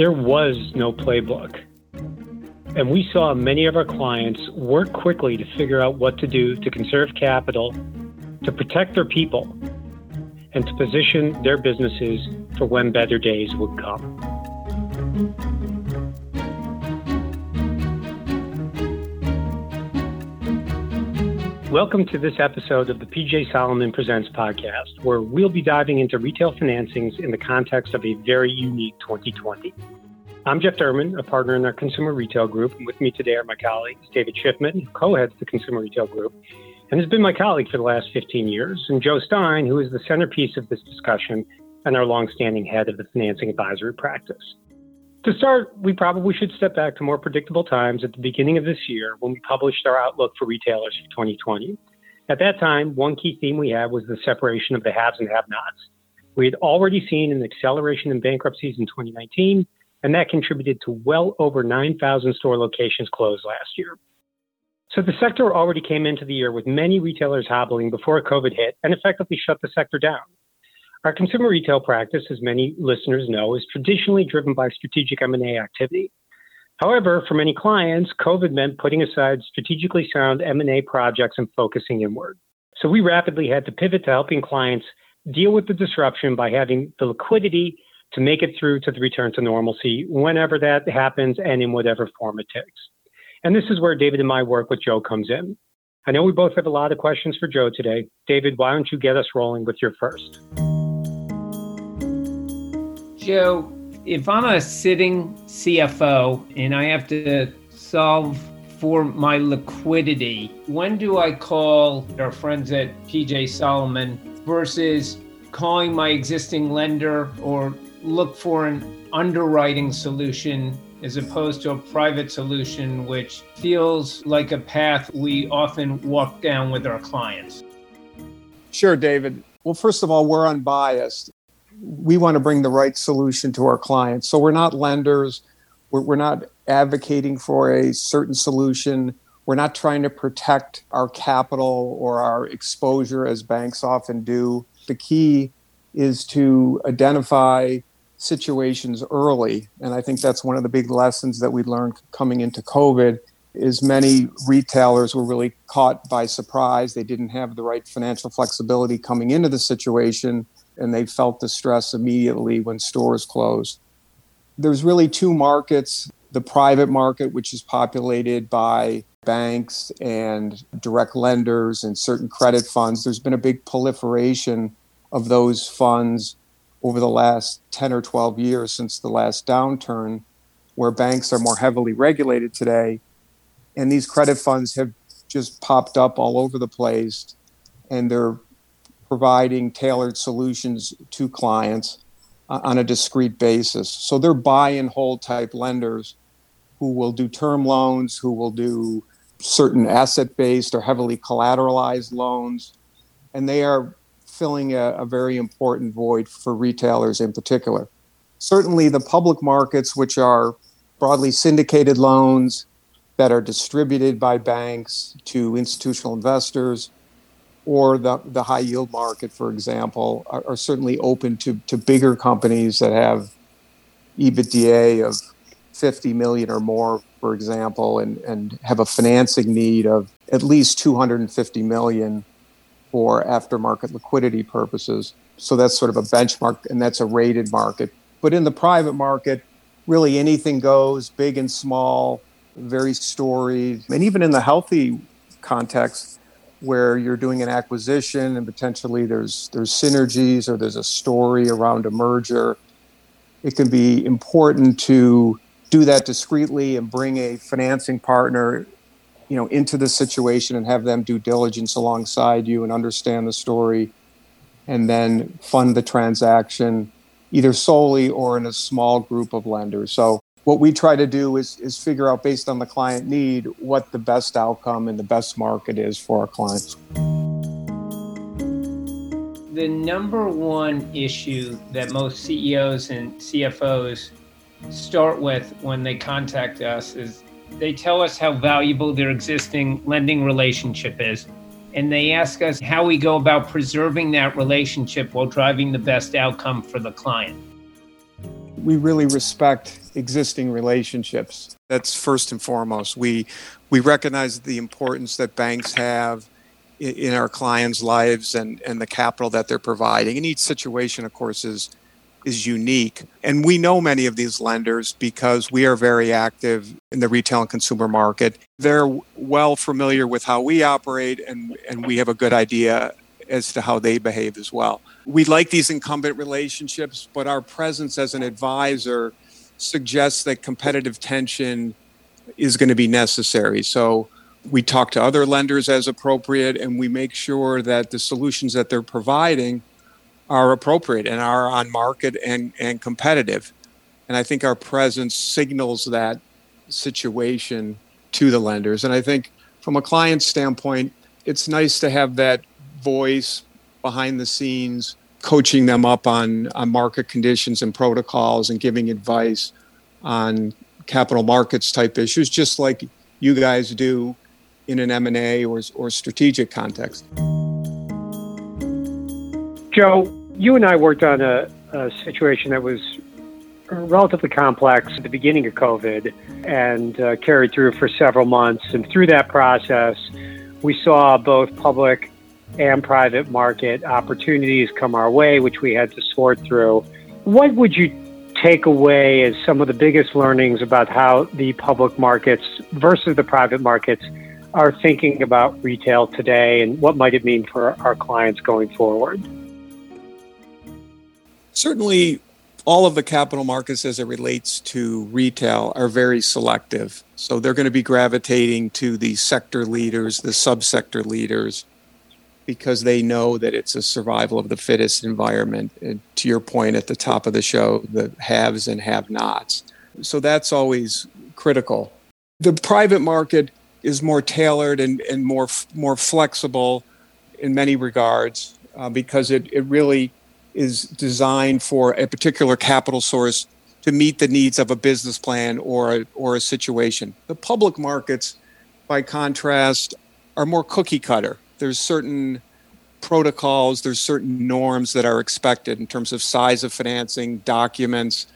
there was no playbook. And we saw many of our clients work quickly to figure out what to do to conserve capital, to protect their people, and to position their businesses for when better days would come. Welcome to this episode of the PJ Solomon Presents podcast, where we'll be diving into retail financings in the context of a very unique 2020. I'm Jeff Derman, a partner in our consumer retail group, and with me today are my colleagues David Schiffman, who co-heads the consumer retail group, and has been my colleague for the last 15 years, and Joe Stein, who is the centerpiece of this discussion and our longstanding head of the financing advisory practice. To start, we probably should step back to more predictable times at the beginning of this year when we published our outlook for retailers for 2020. At that time, one key theme we had was the separation of the haves and have nots. We had already seen an acceleration in bankruptcies in 2019, and that contributed to well over 9,000 store locations closed last year. So the sector already came into the year with many retailers hobbling before COVID hit and effectively shut the sector down. Our consumer retail practice, as many listeners know, is traditionally driven by strategic M&A activity. However, for many clients, COVID meant putting aside strategically sound M&A projects and focusing inward. So we rapidly had to pivot to helping clients deal with the disruption by having the liquidity to make it through to the return to normalcy whenever that happens and in whatever form it takes. And this is where David and my work with Joe comes in. I know we both have a lot of questions for Joe today. David, why don't you get us rolling with your first? Joe, if I'm a sitting CFO and I have to solve for my liquidity, when do I call our friends at PJ Solomon versus calling my existing lender or look for an underwriting solution as opposed to a private solution, which feels like a path we often walk down with our clients? Sure, David. Well, first of all, we're unbiased we want to bring the right solution to our clients. So we're not lenders. We're, we're not advocating for a certain solution. We're not trying to protect our capital or our exposure as banks often do. The key is to identify situations early. And I think that's one of the big lessons that we learned coming into COVID is many retailers were really caught by surprise. They didn't have the right financial flexibility coming into the situation and they felt the stress immediately when stores closed. There's really two markets the private market, which is populated by banks and direct lenders and certain credit funds. There's been a big proliferation of those funds over the last 10 or 12 years since the last downturn, where banks are more heavily regulated today. And these credit funds have just popped up all over the place and they're providing tailored solutions to clients uh, on a discrete basis. So they're buy and hold type lenders who will do term loans, who will do certain asset based or heavily collateralized loans. And they are filling a, a, very important void for retailers in particular. Certainly, the public markets, which are broadly syndicated loans that are distributed by banks to institutional investors, or the, the high yield market, for example, are, are, certainly open to, to bigger companies that have EBITDA of 50 million or more, for example, and, and have a financing need of at least 250 million for aftermarket liquidity purposes. So that's sort of a benchmark, and that's a rated market. But in the private market, really anything goes, big and small, very storied. And even in the healthy context, where you're doing an acquisition and potentially there's there's synergies or there's a story around a merger it can be important to do that discreetly and bring a financing partner you know into the situation and have them do diligence alongside you and understand the story and then fund the transaction either solely or in a small group of lenders. So what we try to do is, is figure out based on the client need what the best outcome and the best market is for our clients. The number one issue that most ceos and cfos start with when they contact us is they tell us how valuable their existing lending relationship is and they ask us how we go about preserving that relationship while driving the best outcome for the client. We really respect existing relationships. That's first and foremost. We we recognize the importance that banks have in, our clients' lives and, and the capital that they're providing. And each situation, of course, is is unique. And we know many of these lenders because we are very active in the retail and consumer market. They're well familiar with how we operate and, and we have a good idea as to how they behave as well. We like these incumbent relationships, but our presence as an advisor suggests that competitive tension is going to be necessary. So we talk to other lenders as appropriate and we make sure that the solutions that they're providing are appropriate and are on market and, and competitive. And I think our presence signals that situation to the lenders. And I think from a client standpoint, it's nice to have that voice behind the scenes, coaching them up on, on market conditions and protocols and giving advice on capital markets type issues, just like you guys do in an M&A or, or strategic context. Joe, you and I worked on a, a situation that was relatively complex at the beginning of COVID and uh, carried through for several months. And through that process, we saw both public and private market opportunities come our way, which we had to sort through. What would you take away as some of the biggest learnings about how the public markets versus the private markets are thinking about retail today and what might it mean for our clients going forward? Certainly, all of the capital markets as it relates to retail are very selective. So they're going to be gravitating to the sector leaders, the subsector leaders, because they know that it's a survival of the fittest environment. And to your point at the top of the show, the haves and have nots. So that's always critical. The private market is more tailored and, and more more flexible in many regards uh, because it, it really is designed for a particular capital source to meet the needs of a business plan or a, or a situation. The public markets, by contrast, are more cookie cutter there's certain protocols, there's certain norms that are expected in terms of size of financing, documents,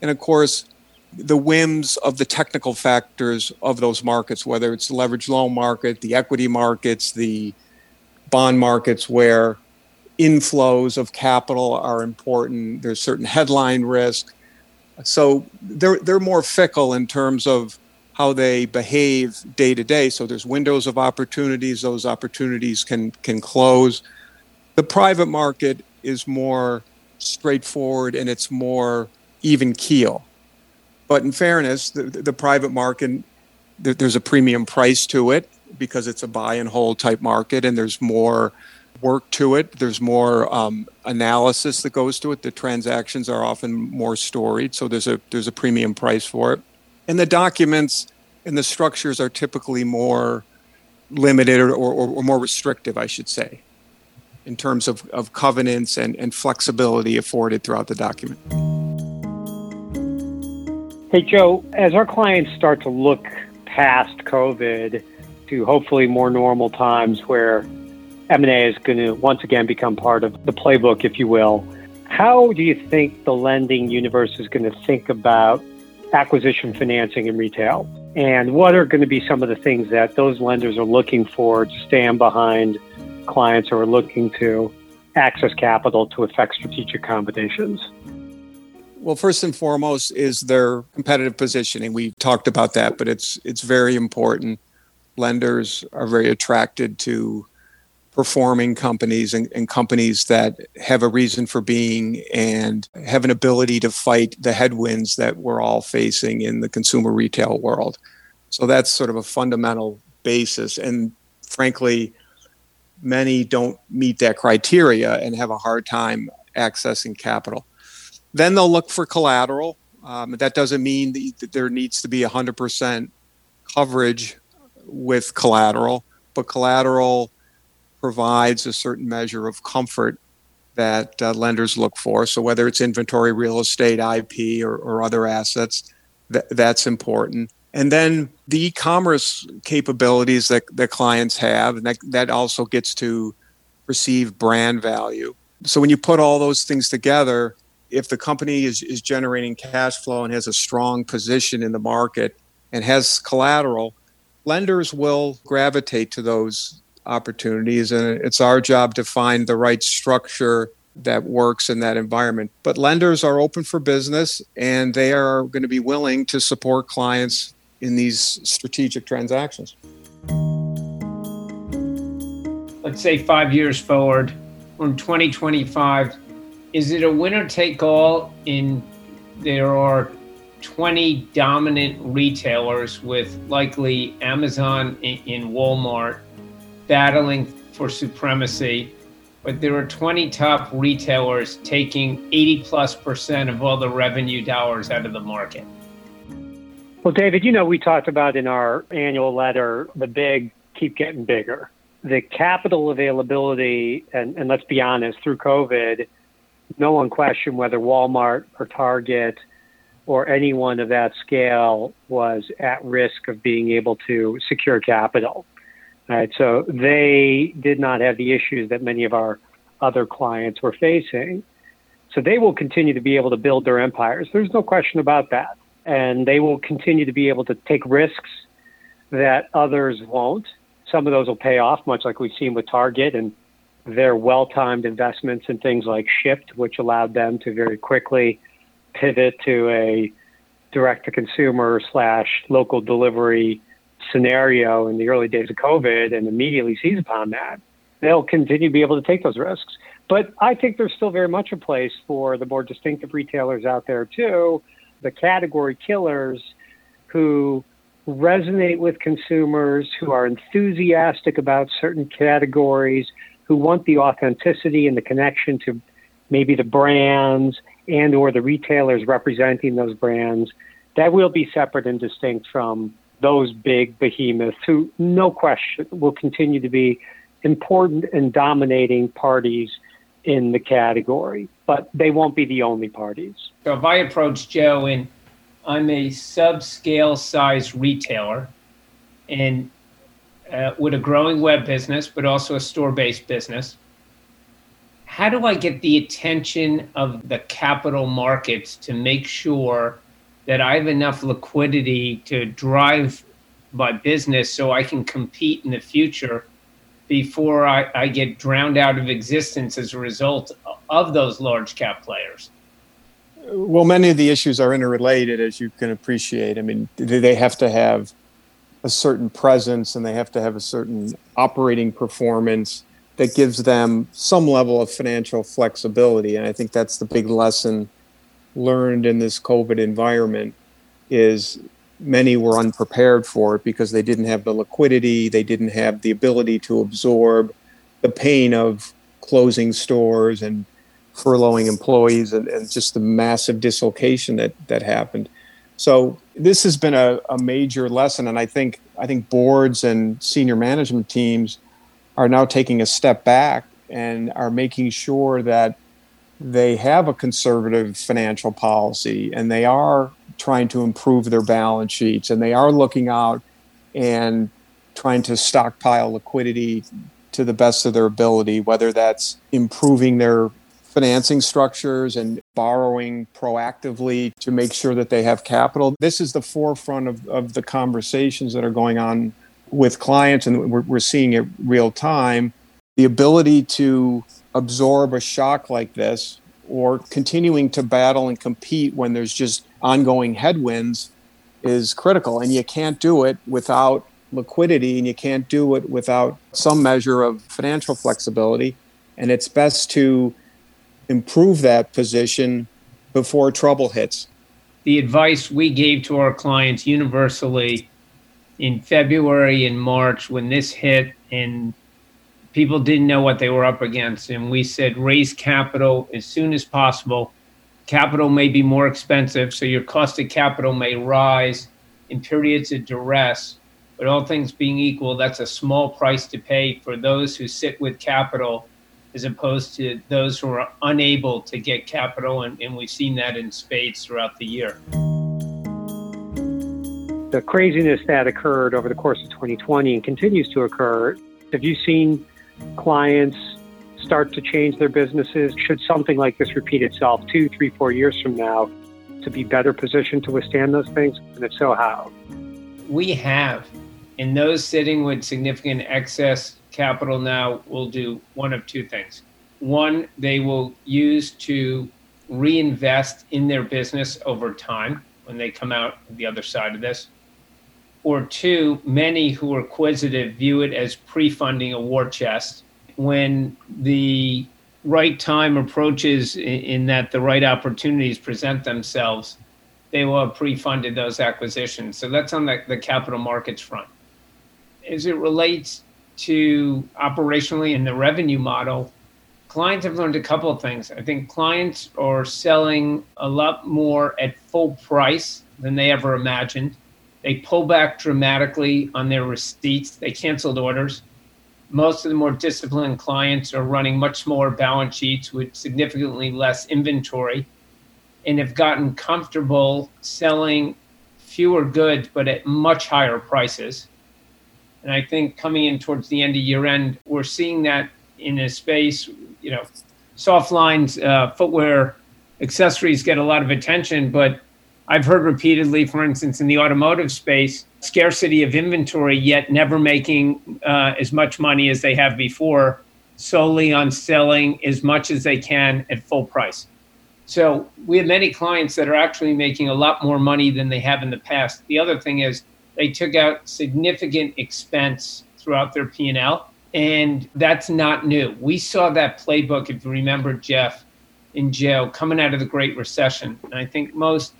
and of course, the whims of the technical factors of those markets, whether it's the leverage loan market, the equity markets, the bond markets, where inflows of capital are important. There's certain headline risk. So they're, they're more fickle in terms of how they behave day to day. So there's windows of opportunities; those opportunities can can close. The private market is more straightforward and it's more even keel. But in fairness, the, the private market there's a premium price to it because it's a buy and hold type market, and there's more work to it. There's more um, analysis that goes to it. The transactions are often more storied, so there's a there's a premium price for it. And the documents and the structures are typically more limited or, or, or more restrictive, I should say, in terms of, of covenants and, and flexibility afforded throughout the document. Hey, Joe, as our clients start to look past COVID to hopefully more normal times where M&A is going to once again become part of the playbook, if you will, how do you think the lending universe is going to think about acquisition financing in retail? And what are going to be some of the things that those lenders are looking for to stand behind clients who are looking to access capital to effect strategic combinations? Well, first and foremost is their competitive positioning. We talked about that, but it's it's very important. Lenders are very attracted to performing companies and, and, companies that have a reason for being and have an ability to fight the headwinds that we're all facing in the consumer retail world. So that's sort of a fundamental basis. And frankly, many don't meet that criteria and have a hard time accessing capital. Then they'll look for collateral. Um, that doesn't mean that there needs to be 100% coverage with collateral, but collateral provides a certain measure of comfort that uh, lenders look for. So whether it's inventory, real estate, IP, or, or other assets, th- that's important. And then the e-commerce capabilities that, that clients have, and that, that also gets to perceived brand value. So when you put all those things together, if the company is, is generating cash flow and has a strong position in the market and has collateral, lenders will gravitate to those opportunities. And it's our job to find the right structure that works in that environment. But lenders are open for business and they are going to be willing to support clients in these strategic transactions. Let's say five years forward from 2025, is it a winner take all in there are 20 dominant retailers with likely Amazon in Walmart battling for supremacy but there are 20 top retailers taking 80 plus percent of all the revenue dollars out of the market. Well, David, you know, we talked about in our annual letter the big keep getting bigger. The capital availability, and, and let's be honest, through COVID, no one questioned whether Walmart or Target or anyone of that scale was at risk of being able to secure capital. Right, so they did not have the issues that many of our other clients were facing. So they will continue to be able to build their empires. There's no question about that. And they will continue to be able to take risks that others won't. Some of those will pay off, much like we've seen with Target and their well timed investments in things like Shipt, which allowed them to very quickly pivot to a direct to consumer slash local delivery scenario in the early days of COVID and immediately seize upon that, they'll continue to be able to take those risks. But I think there's still very much a place for the more distinctive retailers out there too, the category killers who resonate with consumers, who are enthusiastic about certain categories, who want the authenticity and the connection to maybe the brands and or the retailers representing those brands that will be separate and distinct from those big behemoths who, no question, will continue to be important and dominating parties in the category, but they won't be the only parties. So if I approach Joe and I'm a subscale size retailer and uh, with a growing web business, but also a store based business, how do I get the attention of the capital markets to make sure that I have enough liquidity to drive my business so I can compete in the future before I, I get drowned out of existence as a result of those large cap players? Well, many of the issues are interrelated, as you can appreciate. I mean, they have to have a certain presence and they have to have a certain operating performance that gives them some level of financial flexibility. And I think that's the big lesson learned in this COVID environment is many were unprepared for it because they didn't have the liquidity, they didn't have the ability to absorb the pain of closing stores and furloughing employees and, and just the massive dislocation that that happened. So this has been a, a major lesson and I think I think boards and senior management teams are now taking a step back and are making sure that they have a conservative financial policy and they are trying to improve their balance sheets and they are looking out and trying to stockpile liquidity to the best of their ability, whether that's improving their financing structures and borrowing proactively to make sure that they have capital. This is the forefront of, of the conversations that are going on with clients, and we're, we're seeing it real time. The ability to absorb a shock like this or continuing to battle and compete when there's just ongoing headwinds is critical. And you can't do it without liquidity and you can't do it without some measure of financial flexibility. And it's best to improve that position before trouble hits. The advice we gave to our clients universally in February and March when this hit and people didn't know what they were up against. And we said raise capital as soon as possible. Capital may be more expensive, so your cost of capital may rise in periods of duress. But all things being equal, that's a small price to pay for those who sit with capital as opposed to those who are unable to get capital. And, and we've seen that in spades throughout the year. The craziness that occurred over the course of 2020 and continues to occur. Have you seen clients start to change their businesses? Should something like this repeat itself two, three, four years from now to be better positioned to withstand those things? And if so, how? We have. And those sitting with significant excess capital now will do one of two things. One, they will use to reinvest in their business over time when they come out the other side of this. Or two, many who are acquisitive view it as pre funding a war chest. When the right time approaches, in that the right opportunities present themselves, they will have pre funded those acquisitions. So that's on the, the capital markets front. As it relates to operationally in the revenue model, clients have learned a couple of things. I think clients are selling a lot more at full price than they ever imagined. They pull back dramatically on their receipts, they canceled orders. Most of the more disciplined clients are running much more balance sheets with significantly less inventory and have gotten comfortable selling fewer goods but at much higher prices. And I think coming in towards the end of year end, we're seeing that in a space you know, soft lines, uh, footwear, accessories get a lot of attention, but I've heard repeatedly, for instance, in the automotive space, scarcity of inventory, yet never making uh, as much money as they have before, solely on selling as much as they can at full price. So we have many clients that are actually making a lot more money than they have in the past. The other thing is they took out significant expense throughout their P&L and that's not new. We saw that playbook, if you remember, Jeff, in jail coming out of the Great Recession. And I think most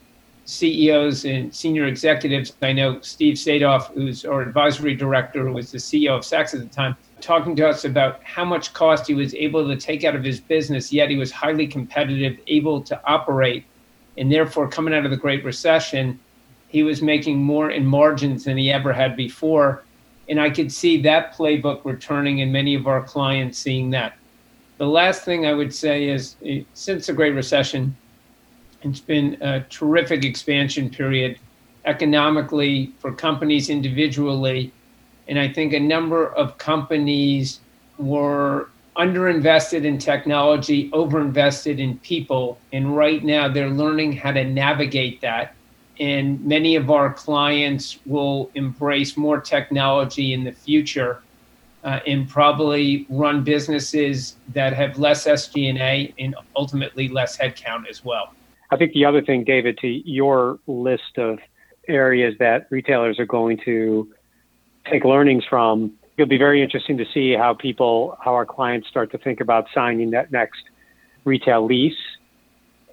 CEOs and senior executives, I know Steve Sadove, who's our advisory director, was the CEO of Saks at the time, talking to us about how much cost he was able to take out of his business, yet he was highly competitive, able to operate. And therefore, coming out of the Great Recession, he was making more in margins than he ever had before and I could see that playbook returning and many of our clients seeing that. The last thing I would say is since the Great Recession, it's been a terrific expansion period economically for companies individually. And I think a number of companies were underinvested in technology, overinvested in people. And right now they're learning how to navigate that and many of our clients will embrace more technology in the future uh, and probably run businesses that have less SG&A and ultimately less headcount as well. I think the other thing, David, to your list of areas that retailers are going to take learnings from, it'll be very interesting to see how people, how our clients start to think about signing that next retail lease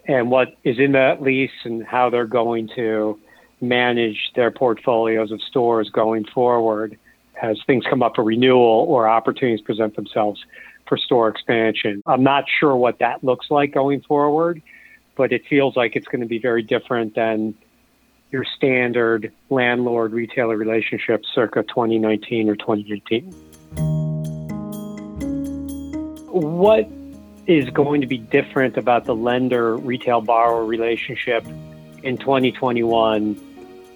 and what is in that lease and how they're going to manage their portfolios of stores going forward as things come up for renewal or opportunities present themselves for store expansion. I'm not sure what that looks like going forward, but it feels like it's going to be very different than your standard landlord retailer relationship circa 2019 or 2018. What is going to be different about the lender retail borrower relationship in 2021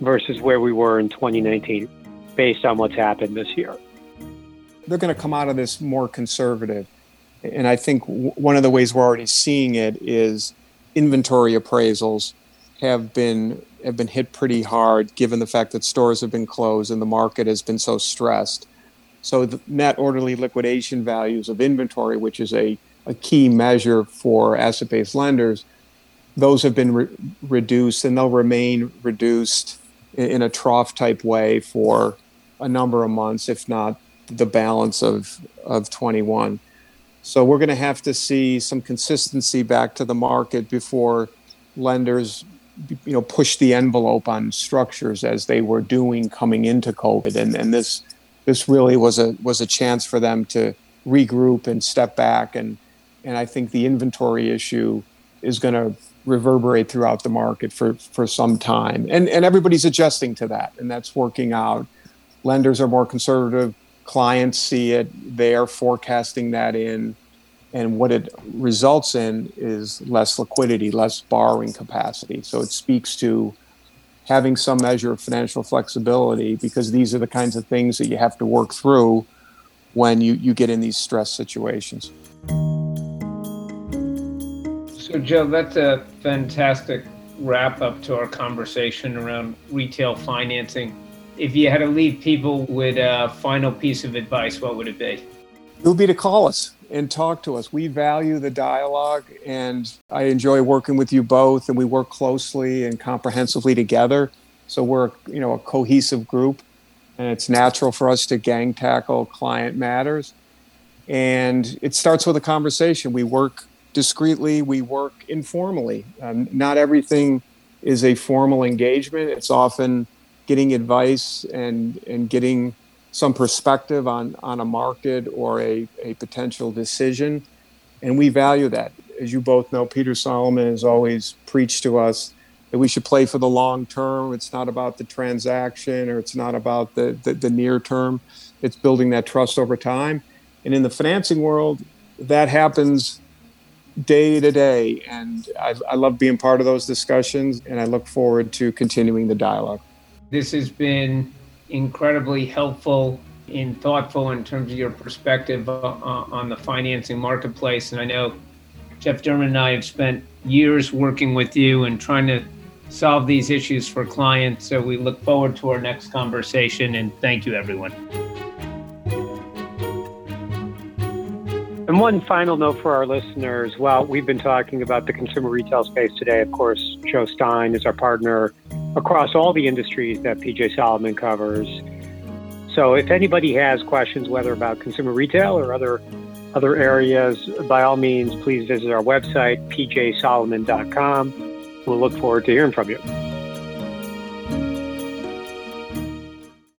versus where we were in 2019 based on what's happened this year? They're going to come out of this more conservative. And I think one of the ways we're already seeing it is inventory appraisals have been have been hit pretty hard given the fact that stores have been closed and the market has been so stressed. So the net orderly liquidation values of inventory, which is a a key measure for asset based lenders, those have been re- reduced and they'll remain reduced in, in, a trough type way for a number of months, if not the balance of, of 21. So we're going to have to see some consistency back to the market before lenders you know push the envelope on structures as they were doing coming into covid and and this this really was a was a chance for them to regroup and step back and and I think the inventory issue is going to reverberate throughout the market for for some time. And and everybody's adjusting to that, and that's working out. Lenders are more conservative. Clients see it. They are forecasting that in. And what it results in is less liquidity, less borrowing capacity. So it speaks to having some measure of financial flexibility because these are the kinds of things that you have to work through when you, you get in these stress situations. So, Joe, that's a fantastic wrap up to our conversation around retail financing. If you had to leave people with a final piece of advice, what would it be? It would be to call us and talk to us. We value the dialogue, and I enjoy working with you both, and we work closely and comprehensively together. So we're you know a cohesive group, and it's natural for us to gang tackle client matters. And it starts with a conversation. We work discreetly, we work informally. Um, not everything is a formal engagement. It's often getting advice and and getting some perspective on on a market or a, a potential decision. And we value that. As you both know, Peter Solomon has always preached to us that we should play for the long term. It's not about the transaction or it's not about the, the, the near term. It's building that trust over time. And in the financing world, that happens day to day. And I, I love being part of those discussions, and I look forward to continuing the dialogue. This has been incredibly helpful and thoughtful in terms of your perspective uh, on the financing marketplace. And I know Jeff Derman and I have spent years working with you and trying to solve these issues for clients. So we look forward to our next conversation and thank you, everyone. And one final note for our listeners while we've been talking about the consumer retail space today, of course, Joe Stein is our partner across all the industries that PJ Solomon covers. So if anybody has questions, whether about consumer retail or other other areas, by all means, please visit our website, pjsolomon.com. We'll look forward to hearing from you.